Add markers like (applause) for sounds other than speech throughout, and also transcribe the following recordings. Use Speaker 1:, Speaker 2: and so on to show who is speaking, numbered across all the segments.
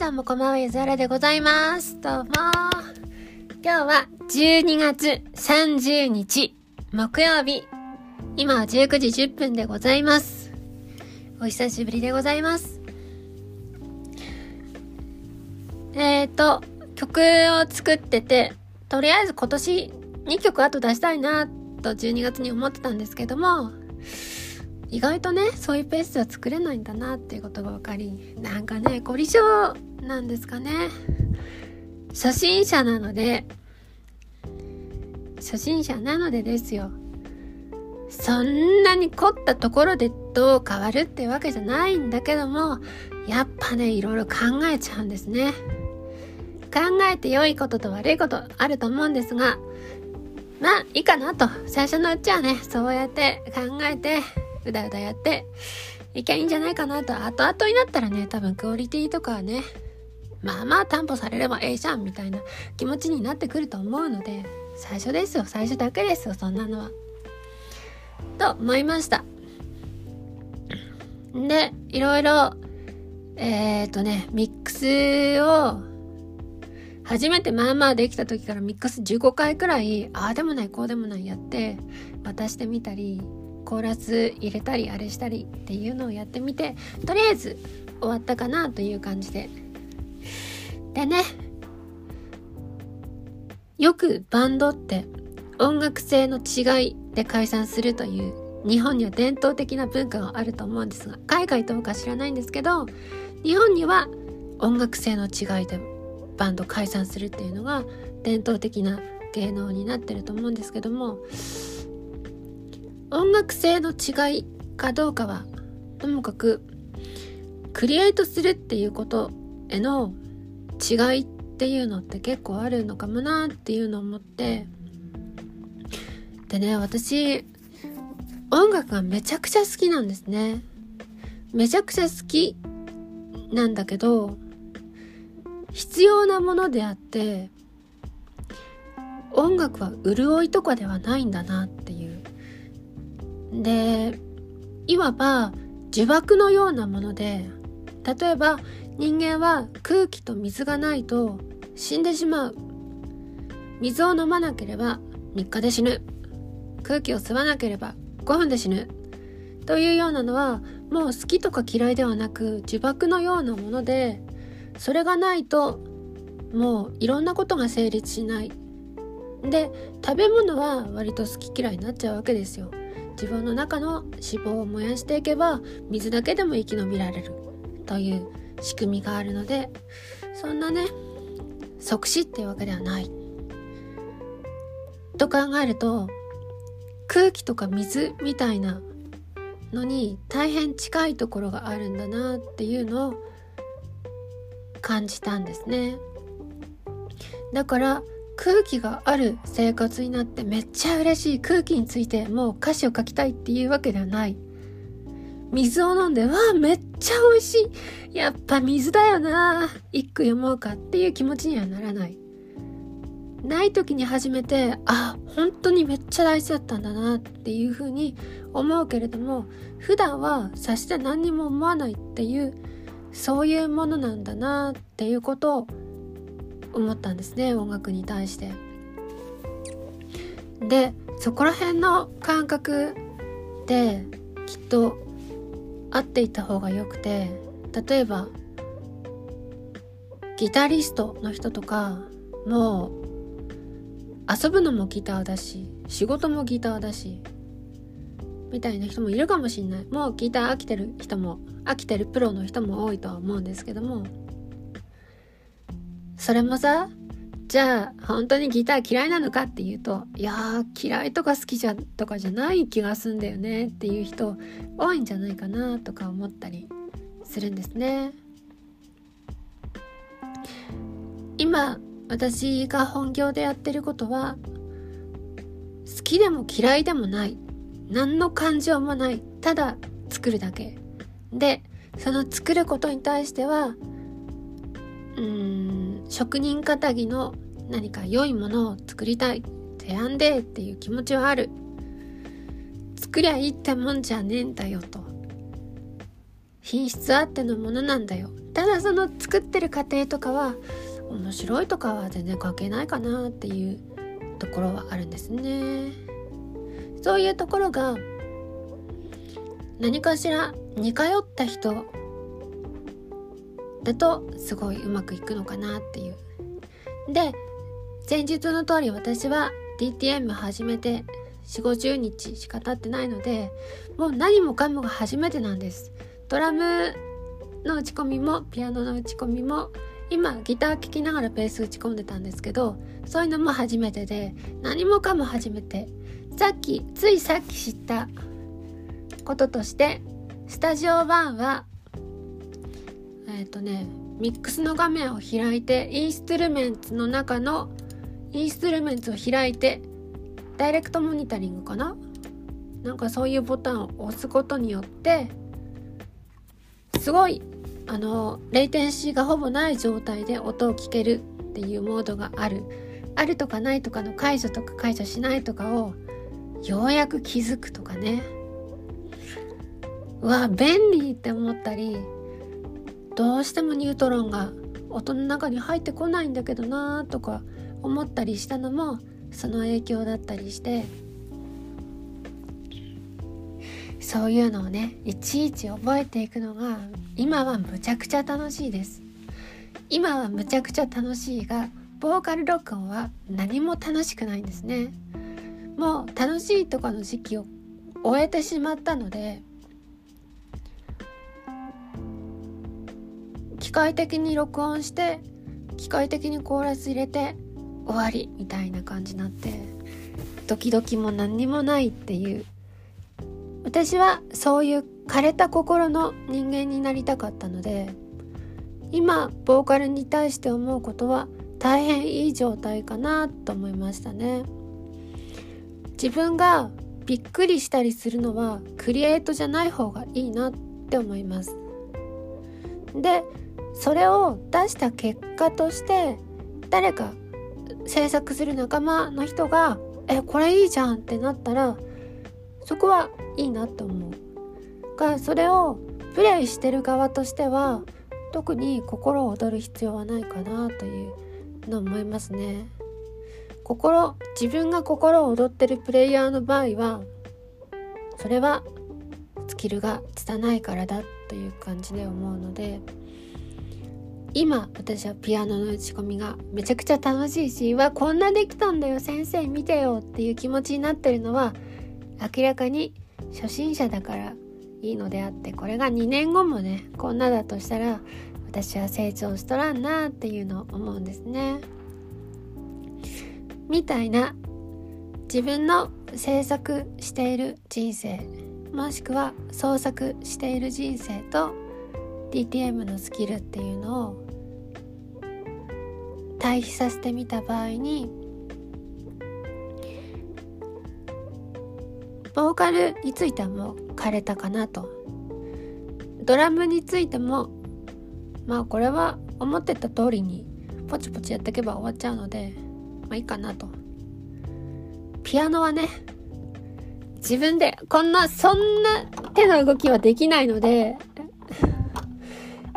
Speaker 1: どうもこんばんは、ゆずはらでございます。どうも。今日は12月30日、木曜日。今は19時10分でございます。お久しぶりでございます。えっ、ー、と、曲を作ってて、とりあえず今年2曲後出したいな、と12月に思ってたんですけども、意外とねそういうペースは作れないんだなっていうことが分かりなんかね凝り性なんですかね。初心者なので初心者なのでですよ。そんなに凝ったところでどう変わるってわけじゃないんだけどもやっぱねいろいろ考えちゃうんですね。考えて良いことと悪いことあると思うんですがまあいいかなと。最初のうちはねそうやって考えてうだうだやっていきゃいいんじゃないかなと、後々になったらね、多分クオリティとかはね、まあまあ担保されればええじゃんみたいな気持ちになってくると思うので、最初ですよ、最初だけですよ、そんなのは。と思いました。で、いろいろ、えっ、ー、とね、ミックスを、初めてまあまあできた時からミックス15回くらい、ああでもない、こうでもないやって、渡してみたり、コーラス入れたりあれしたりっていうのをやってみてとりあえず終わったかなという感じででね。よくバンドって音楽性の違いで解散するという日本には伝統的な文化があると思うんですが海外どうか知らないんですけど日本には音楽性の違いでバンド解散するっていうのが伝統的な芸能になってると思うんですけども音楽性の違いかどうかはともかくクリエイトするっていうことへの違いっていうのって結構あるのかもなっていうのを思って。でね私音楽がめちゃくちゃ好きなんですね。めちゃくちゃ好きなんだけど必要なものであって音楽は潤いとかではないんだなっていう。でいわば呪縛のようなもので例えば人間は空気と水がないと死んでしまう。水を飲まなければ3日で死ぬ。空気を吸わなければ5分で死ぬ。というようなのはもう好きとか嫌いではなく呪縛のようなものでそれがないともういろんなことが成立しない。で食べ物は割と好き嫌いになっちゃうわけですよ。自分の中の脂肪を燃やしていけば水だけでも生き延びられる。という仕組みがあるのでそんなね即死っていうわけではない。と考えると空気とか水みたいなのに大変近いところがあるんだなっていうのを感じたんですね。だから空気がある生活になってめっちゃ嬉しい。空気についてもう歌詞を書きたいっていうわけではない。水を飲んでわあめっちゃ美味しい。やっぱ水だよな。一句読もうかっていう気持ちにはならない。ない時に初めてあ本当にめっちゃ大事だったんだなっていうふうに思うけれども普段はさして何にも思わないっていうそういうものなんだなっていうことを思ったんですね音楽に対して。でそこら辺の感覚できっと合っていた方がよくて例えばギタリストの人とかもう遊ぶのもギターだし仕事もギターだしみたいな人もいるかもしんない。もうギター飽きてる人も飽きてるプロの人も多いとは思うんですけども。それもさ、じゃあ本当にギター嫌いなのかっていうと、いやー嫌いとか好きじゃとかじゃない気がすんだよねっていう人多いんじゃないかなとか思ったりするんですね。今私が本業でやってることは好きでも嫌いでもない。何の感情もない。ただ作るだけ。でその作ることに対してはうん。職人かたぎの何か良いものを作りたい提案でっていう気持ちはある。作りゃいいってもんじゃねえんだよと品質あってのものなんだよ。ただその作ってる過程とかは面白いとかは全然関係ないかなっていうところはあるんですね。そういうところが何かしら似通った人だとすごいうまくいくのかなっていう。で前日の通り私は DTM 始めて4 5 0日しか経ってないのでもう何もかもが初めてなんです。ドラムの打ち込みもピアノの打ち込みも今ギター聴きながらベース打ち込んでたんですけどそういうのも初めてで何もかも初めて。さっきついさっき知ったこととしてスタジオ1はえっ、ー、とねミックスの画面を開いてインストゥルメンツの中のインストゥルメンツを開いてダイレクトモニタリングかな？なんかそういうボタンを押すことによってすごいあのレイテンシーがほぼない状態で音を聞けるっていうモードがある。あるとかないとかの解除とか解除しないとかをようやく気づくとかね。うわ便利って思ったりどうしてもニュートロンが音の中に入ってこないんだけどなとか思ったりしたのもその影響だったりして。そういうのをねいちいち覚えていくのが今はむちゃくちゃ楽しいです。今はむちゃくちゃ楽しいがボーカル録音は何も楽しくないんですね。もう楽しいとかの時期を終えてしまったので機械的に録音して機械的にコーラス入れて終わりみたいな感じになってドキドキも何にもないっていう。私はそういう枯れた心の人間になりたかったので今ボーカルに対して思うことは大変いい状態かなと思いましたね。自分がびっくりしたりするのはクリエイトじゃない方がいいなって思います。でそれを出した結果として誰か制作する仲間の人が「えこれいいじゃん」ってなったらそこはいいなと思う。がそれをプレイしてる側としては特に心を躍る必要はないかなというのを思いますね。心自分が心を躍ってるプレイヤーの場合はそれはスキルが拙いからだという感じで思うので。今私はピアノの打ち込みがめちゃくちゃ楽しいしわこんなできたんだよ先生見てよっていう気持ちになってるのは明らかに初心者だからいいのであってこれが2年後もねこんなだとしたら私は成長しとらんなっていうのを思うんですね。みたいな自分の制作している人生もしくは創作している人生と DTM のスキルっていうのを対比させてみた場合にボーカルについてはもう枯れたかなと。ドラムについてもまあこれは思ってた通りにポチポチやっていけば終わっちゃうのでまあいいかなと。ピアノはね自分でこんなそんな手の動きはできないので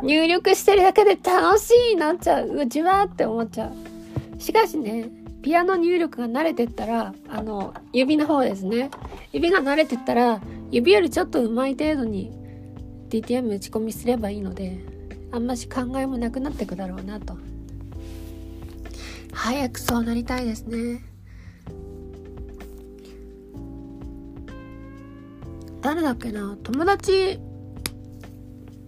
Speaker 1: 入力してるだけで楽しいなっちゃう。うじわって思っちゃう。しかしねピアノ入力が慣れてったらあの指の方ですね。指が慣れてったら指よりちょっと上手い程度に DTM 打ち込みすればいいのであんまし考えもなくなってくだろうなと。早くそうなりたいですね。誰だっけな？友達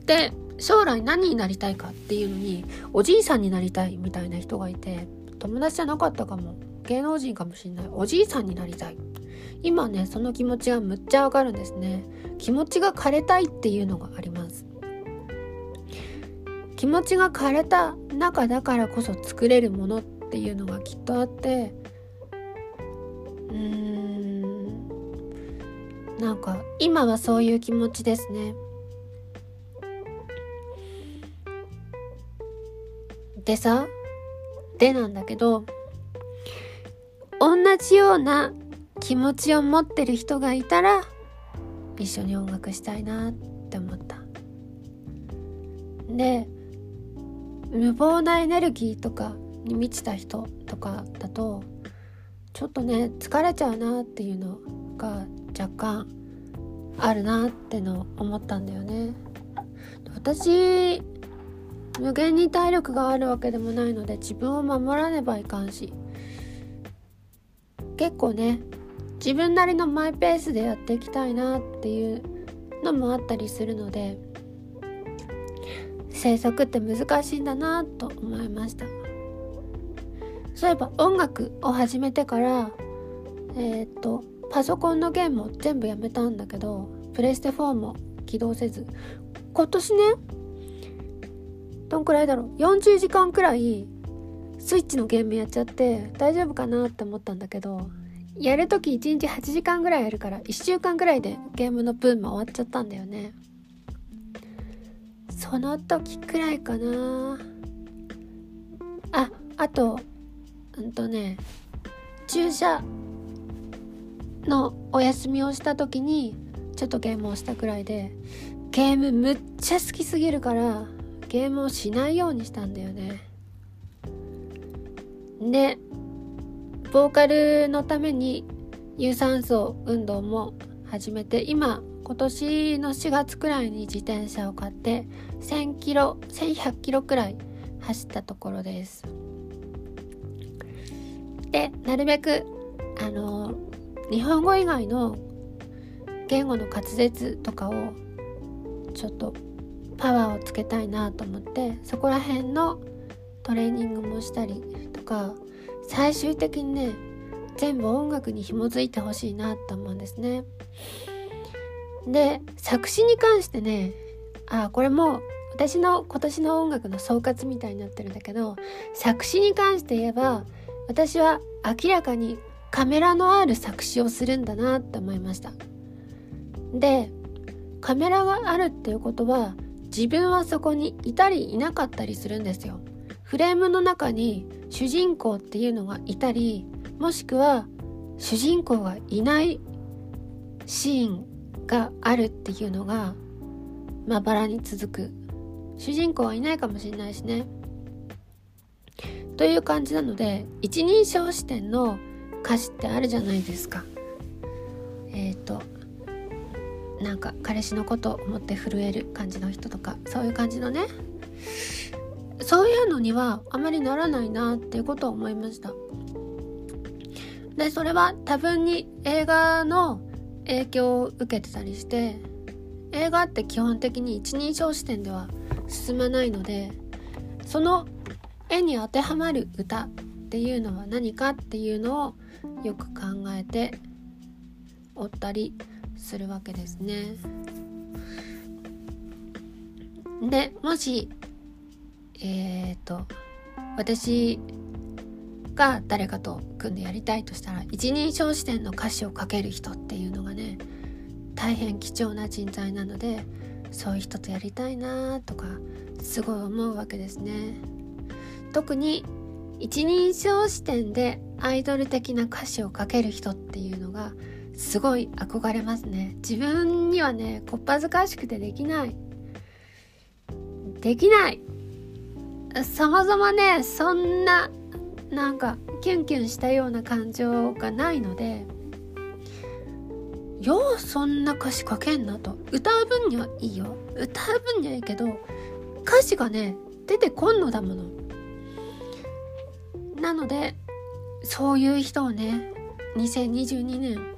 Speaker 1: って将来何になりたいかっていうのにおじいさんになりたいみたいな人がいて友達じゃなかったかも。芸能人かもしれない。おじいさんになりたい。今ねその気持ちがむっちゃわかるんですね。気持ちが枯れたいっていうのがあります。気持ちが枯れた中だからこそ作れるものっていうのがきっとあってうーんなんか今はそういう気持ちですね。でさでなんだけど同じような気持ちを持ってる人がいたら一緒に音楽したいなって思った。で無謀なエネルギーとかに満ちた人とかだとちょっとね疲れちゃうなっていうのが若干あるなっての思ったんだよね。私無限に体力があるわけでもないので自分を守らねばいかんし。結構ね自分なりのマイペースでやっていきたいなっていうのもあったりするので制作って難しいんだなと思いました。そういえば音楽を始めてからえー、っとパソコンのゲームを全部やめたんだけどプレステ4も起動せず。今年ねどんくらいだろう？40時間くらいスイッチのゲームやっちゃって大丈夫かなって思ったんだけどやるとき1日8時間ぐらいやるから1週間ぐらいでゲームのブーム終わっちゃったんだよね。その時くらいかな。ああとうんとね注射のお休みをした時にちょっとゲームをしたくらいでゲームむっちゃ好きすぎるからゲームをしないようにしたんだよね。でボーカルのために有酸素運動も始めて今今年の4月くらいに自転車を買って1000キロ1100キロくらい走ったところです。でなるべくあの日本語以外の言語の滑舌とかをちょっとパワーをつけたいなと思ってそこら辺のトレーニングもしたりとか最終的にね全部音楽に紐づいてほしいなと思うんですね。で作詞に関してねあこれも私の今年の音楽の総括みたいになってるんだけど作詞に関して言えば私は明らかにカメラのある作詞をするんだなって思いましたでカメラがあるっていうことは自分はそこにいたりいなかったりするんですよ。フレームの中に主人公っていうのがいたりもしくは主人公がいないシーンがあるっていうのがまばらに続く。主人公はいないかもしれないしね。という感じなので一人称視点の歌詞ってあるじゃないですか。えっ、ー、となんか彼氏のことを思って震える感じの人とかそういう感じのね。そういうのにはあまりならないなっていうことを思いました。でそれは多分に映画の影響を受けてたりして映画って基本的に一人称視点では進まないのでその絵に当てはまる歌っていうのは何かっていうのをよく考えておったりするわけですね。でもしえっ、ー、と私が誰かと組んでやりたいとしたら一人称視点の歌詞を書ける人っていうのがね大変貴重な人材なのでそういう人とやりたいなとかすごい思うわけですね特に一人称視点でアイドル的な歌詞を書ける人っていうのがすごい憧れますね。自分にはねこっぱずかしくてできない。できない。そもそもねそんななんかキュンキュンしたような感情がないのでようそんな歌詞書けんなと。歌う分にはいいよ。歌う分にはいいけど歌詞がね出てこんのだもの。なのでそういう人をね2022年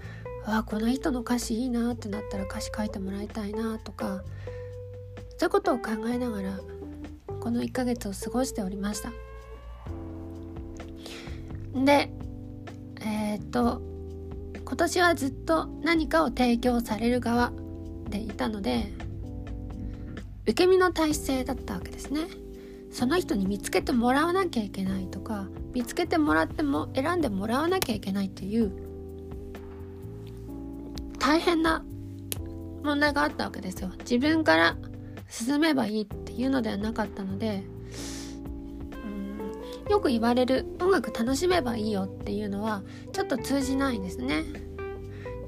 Speaker 1: あこの人の歌詞いいなってなったら歌詞書いてもらいたいなとかそういうことを考えながらこの1ヶ月を過ごしておりました。でえー、っと今年はずっと何かを提供される側でいたので受け身の体制だったわけですね。その人に見つけてもらわなきゃいけないとか見つけてもらっても選んでもらわなきゃいけないっていう大変な問題があったわけですよ。自分から進めばいいっていうのではなかったのでよく言われる音楽楽しめばいいよっていうのはちょっと通じないんですね。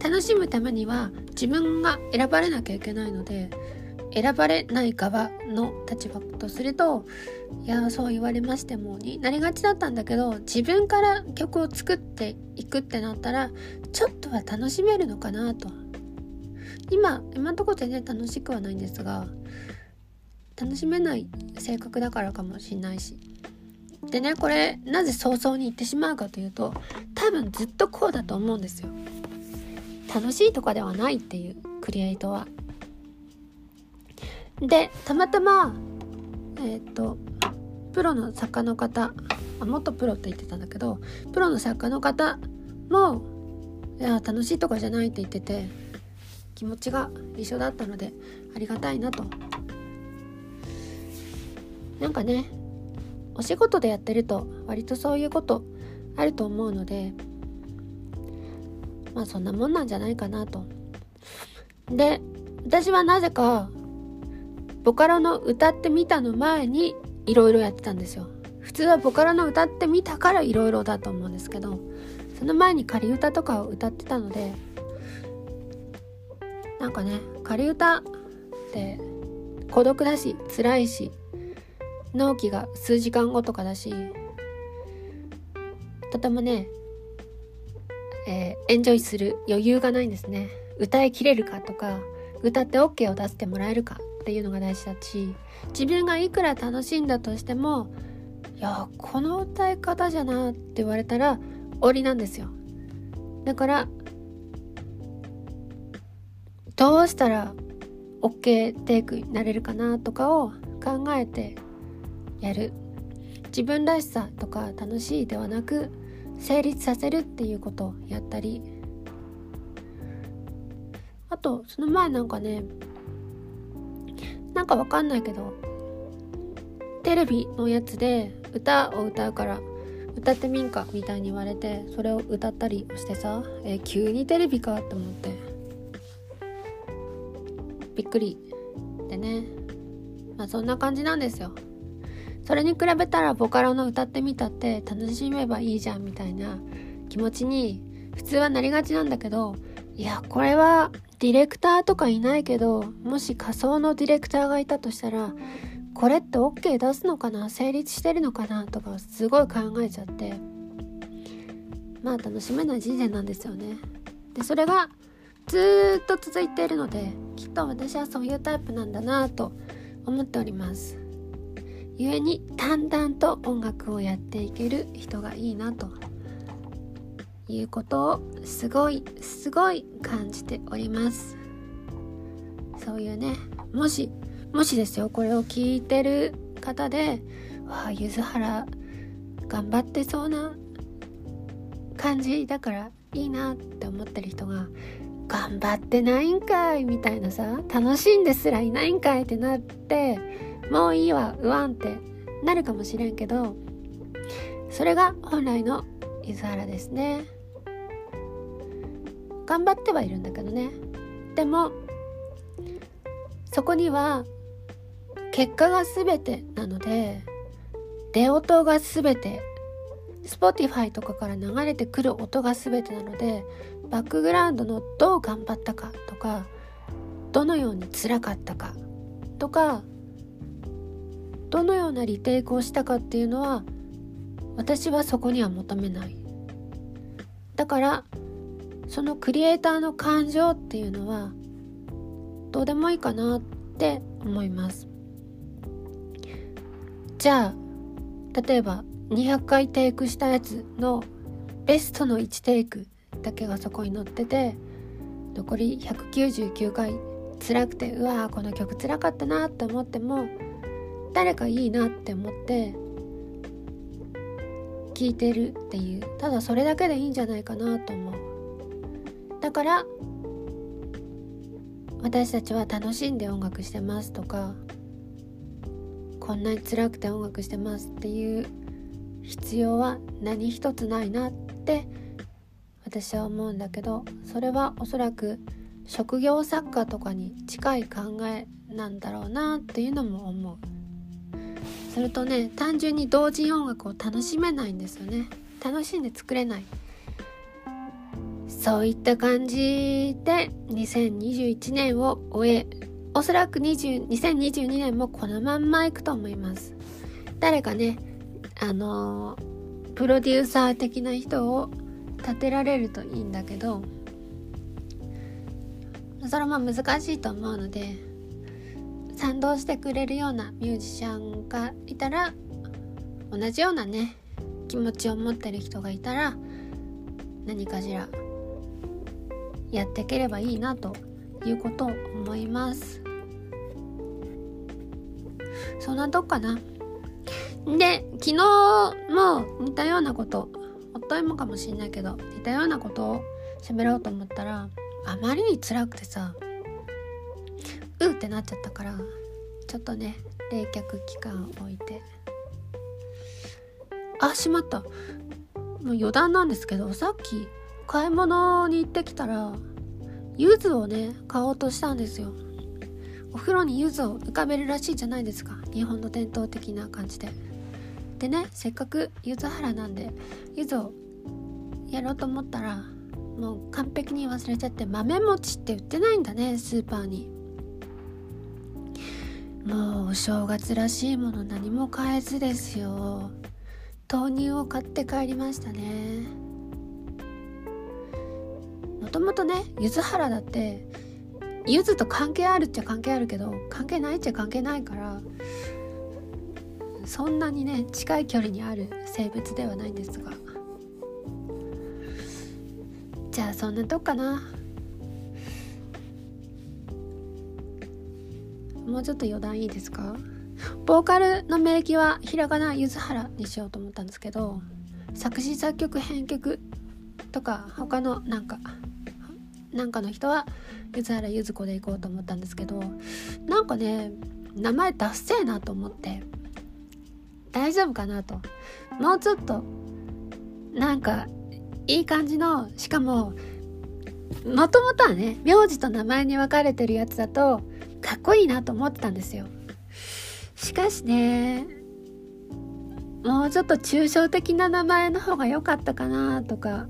Speaker 1: 楽しむためには自分が選ばれなきゃいけないので選ばれない側の立場とするといやそう言われましてもになりがちだったんだけど自分から曲を作っていくってなったらちょっとは楽しめるのかなと。今今んとこ全然楽しくはないんですが楽しめない性格だからかもしんないし。でねこれなぜ早々に言ってしまうかというと多分ずっとこうだと思うんですよ。楽しいとかではないっていうクリエイトは。でたまたまえっ、とプロの作家の方あ元プロって言ってたんだけどプロの作家の方もいや楽しいとかじゃないって言ってて気持ちが一緒だったのでありがたいなと。なんかねお仕事でやってると割とそういうことあると思うのでまあそんなもんなんじゃないかなと。で私はなぜかボカロの歌ってみたの前にいろいろやってたんですよ。普通はボカロの歌ってみたからいろいろだと思うんですけどその前に仮歌とかを歌ってたのでなんかね仮歌って孤独だし辛いし納期が数時間後とかだしとてもね、えー、エンジョイする余裕がないんですね。歌いきれるかとか歌って OK を出してもらえるか。っていうのが大事だし自分がいくら楽しんだとしてもいやこの歌い方じゃなって言われたら終わりなんですよ。だからどうしたら OK テイクになれるかなとかを考えてやる。自分らしさとか楽しいではなく成立させるっていうことをやったり。あとその前なんかねなんかわかんないけどテレビのやつで歌を歌うから歌ってみんかみたいに言われてそれを歌ったりしてさ、え、急にテレビかって思って。びっくりでね。まあそんな感じなんですよ。それに比べたらボカロの歌ってみたって楽しめばいいじゃんみたいな気持ちに普通はなりがちなんだけどいやこれはディレクターとかいないけどもし仮想のディレクターがいたとしたらこれって OK 出すのかな？成立してるのかな？とかすごい考えちゃって。まあ楽しめない人生なんですよね。でそれがずっと続いているのできっと私はそういうタイプなんだなと思っております。故に淡々と音楽をやっていける人がいいなと。いうことをすごいすごい感じております。そういうねもしもしですよこれを聞いてる方でわあ柚子原頑張ってそうな感じだからいいなって思ってる人が頑張ってないんかいみたいなさ楽しんですらいないんかいってなってもういいわうわんってなるかもしれんけどそれが本来の柚子原ですね。頑張ってはいるんだけどね。でもそこには結果が全てなので出音が全て Spotify とかから流れてくる音が全てなのでバックグラウンドのどう頑張ったかとかどのように辛かったかとかどのようなリテイクをしたかっていうのは私はそこには求めない。だからそのクリエイターの感情っていうのはどうでもいいかなって思います。じゃあ例えば200回テイクしたやつのベストの1テイクだけがそこに載ってて残り199回辛くてうわーこの曲辛かったなって思っても誰かいいなって思って聴いてるっていうただそれだけでいいんじゃないかなと思う。だから私たちは楽しんで音楽してますとかこんなに辛くて音楽してますっていう必要は何一つないなって私は思うんだけどそれはおそらく職業作家とかに近い考えなんだろうなっていうのも思う。それとね単純に同人音楽を楽しめないんですよね。楽しんで作れない。そういった感じで2021年を終えおそらく20 2022年もこのまんまいくと思います。誰かねあの、プロデューサー的な人を立てられるといいんだけどそれも難しいと思うので賛同してくれるようなミュージシャンがいたら同じようなね気持ちを持ってる人がいたら何かしらやっていければいいなということを思います。そんなとこかな。で昨日も似たようなこと夫いもかもしんないけど似たようなことを喋ろうと思ったらあまりに辛くてさうってなっちゃったからちょっとね冷却期間を置いて。あしまった。もう余談なんですけどさっき買い物に行ってきたら柚子をね買おうとしたんですよ。お風呂に柚子を浮かべるらしいじゃないですか。日本の伝統的な感じで。でねせっかく柚子原なんで柚子をやろうと思ったらもう完璧に忘れちゃって豆餅って売ってないんだねスーパーに。もうお正月らしいもの何も買えずですよ。豆乳を買って帰りましたね。ともとね柚子原だって柚子と関係あるっちゃ関係あるけど関係ないっちゃ関係ないからそんなにね近い距離にある生物ではないんですが。じゃあそんなとこかな。もうちょっと余談いいですか？ボーカルの名義はひらがなゆずはらにしようと思ったんですけど作詞作曲編曲とか他のなんかなんかの人はゆずはらゆず子でいこうと思ったんですけどなんかね名前ダッセーなと思って大丈夫かなと。もうちょっとなんかいい感じのしかももともとはね名字と名前に分かれてるやつだとかっこいいなと思ってたんですよ。しかしねもうちょっと抽象的な名前の方が良かったかなとか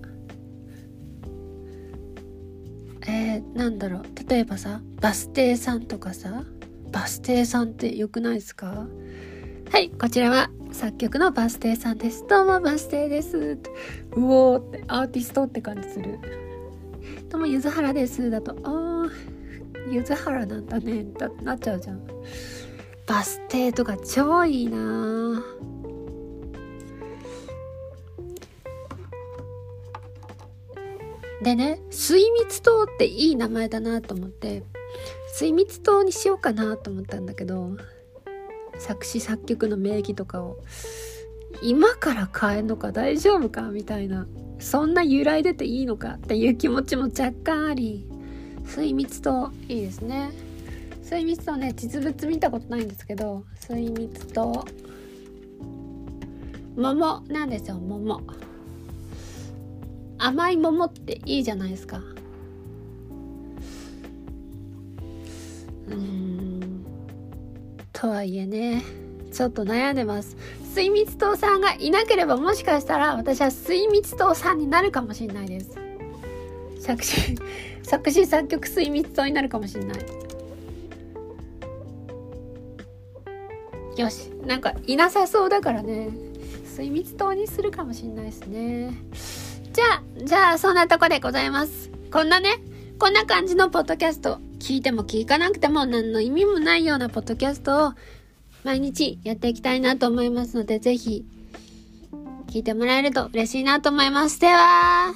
Speaker 1: え、なんだろう。例えばさバス停さんとかさバス停さんって良くないですか？はいこちらは作曲のバス停さんです。どうもバス停です。うおーってアーティストって感じする。どうもゆずはらです。だとあーゆずはらなんだね。だなっちゃうじゃん。バス停とか超いいなでね水蜜糖っていい名前だなと思って水蜜糖にしようかなと思ったんだけど作詞作曲の名義とかを今から変えんのか大丈夫かみたいなそんな由来出ていいのかっていう気持ちも若干あり水蜜といいですね。水蜜とね実物見たことないんですけど水蜜と桃なんですよ桃。甘い桃っていいじゃないですか。うん。とはいえねちょっと悩んでます。水蜜糖さんがいなければもしかしたら私は水蜜糖さんになるかもしれないです。作詞 (laughs) 作詞作曲水蜜糖になるかもしれない。よしなんかいなさそうだからね。水蜜糖にするかもしれないですね。じゃあじゃあそんなとこでございますこんなねこんな感じのポッドキャスト聞いても聞かなくても何の意味もないようなポッドキャストを毎日やっていきたいなと思いますので、ぜひ聞いてもらえると嬉しいなと思います。では、